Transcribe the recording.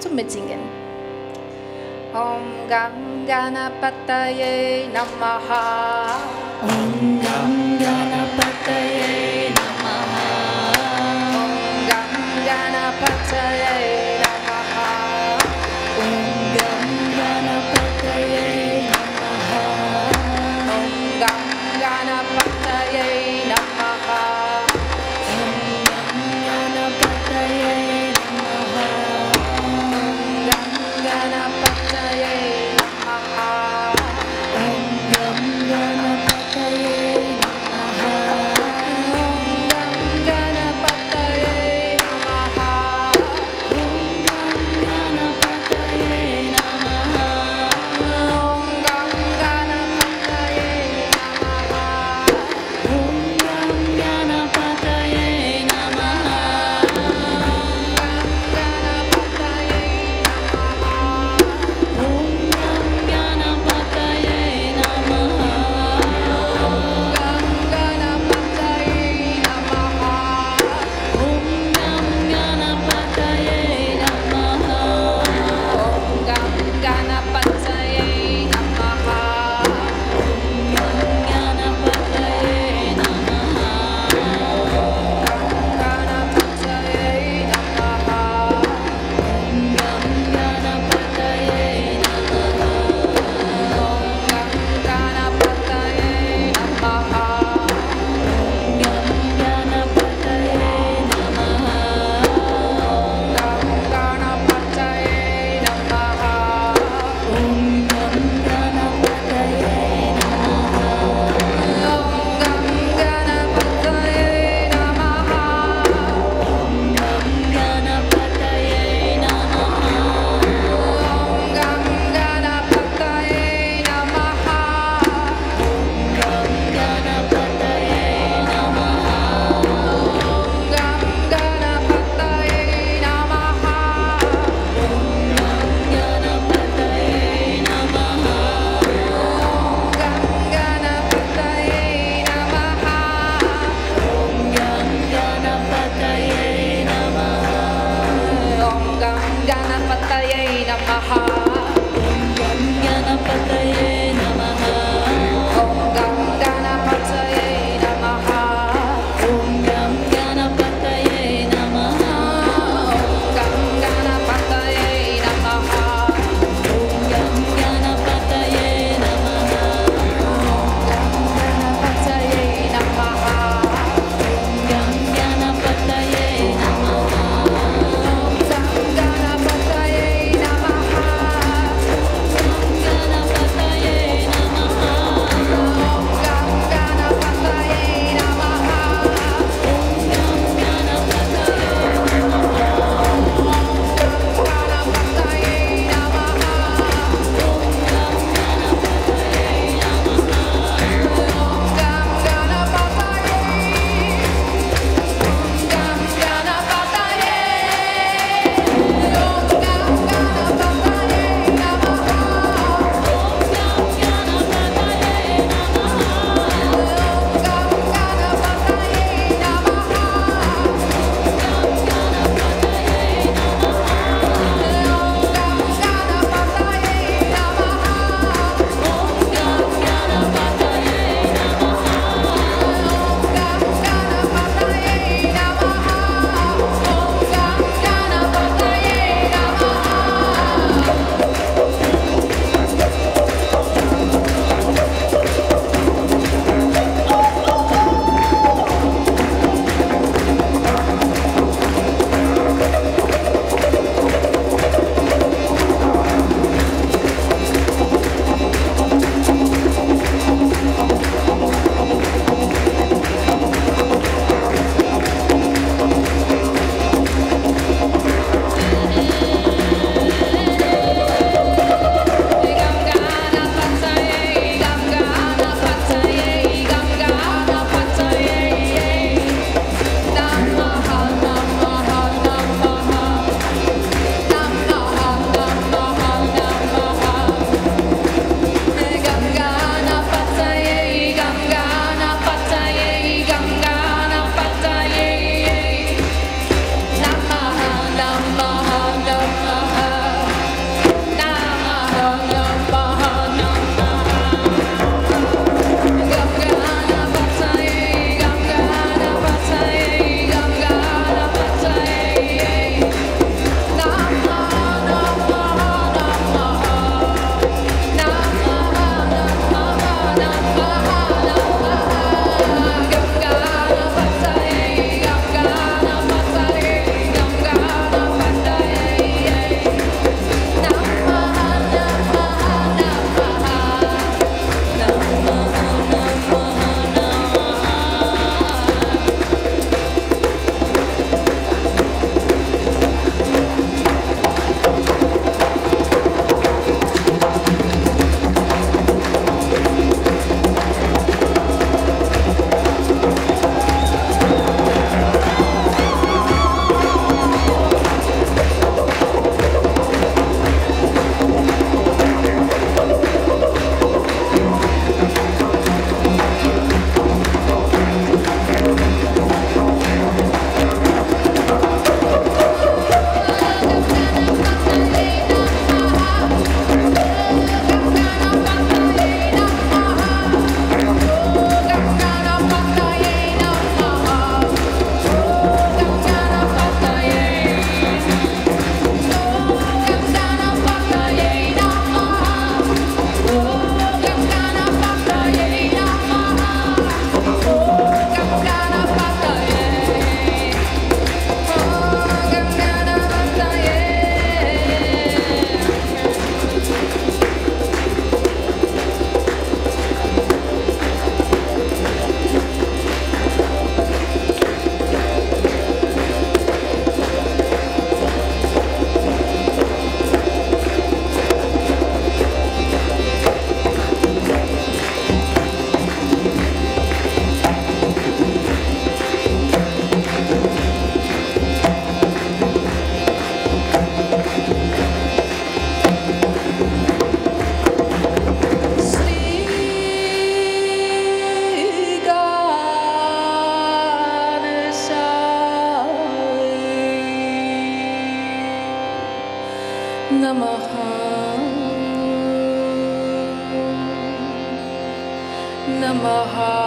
zum Mitsingen. Om Gam Ganapataye Namaha. Om Gam Ganapataye Namaha. Om Gam Ganapataye Namaha.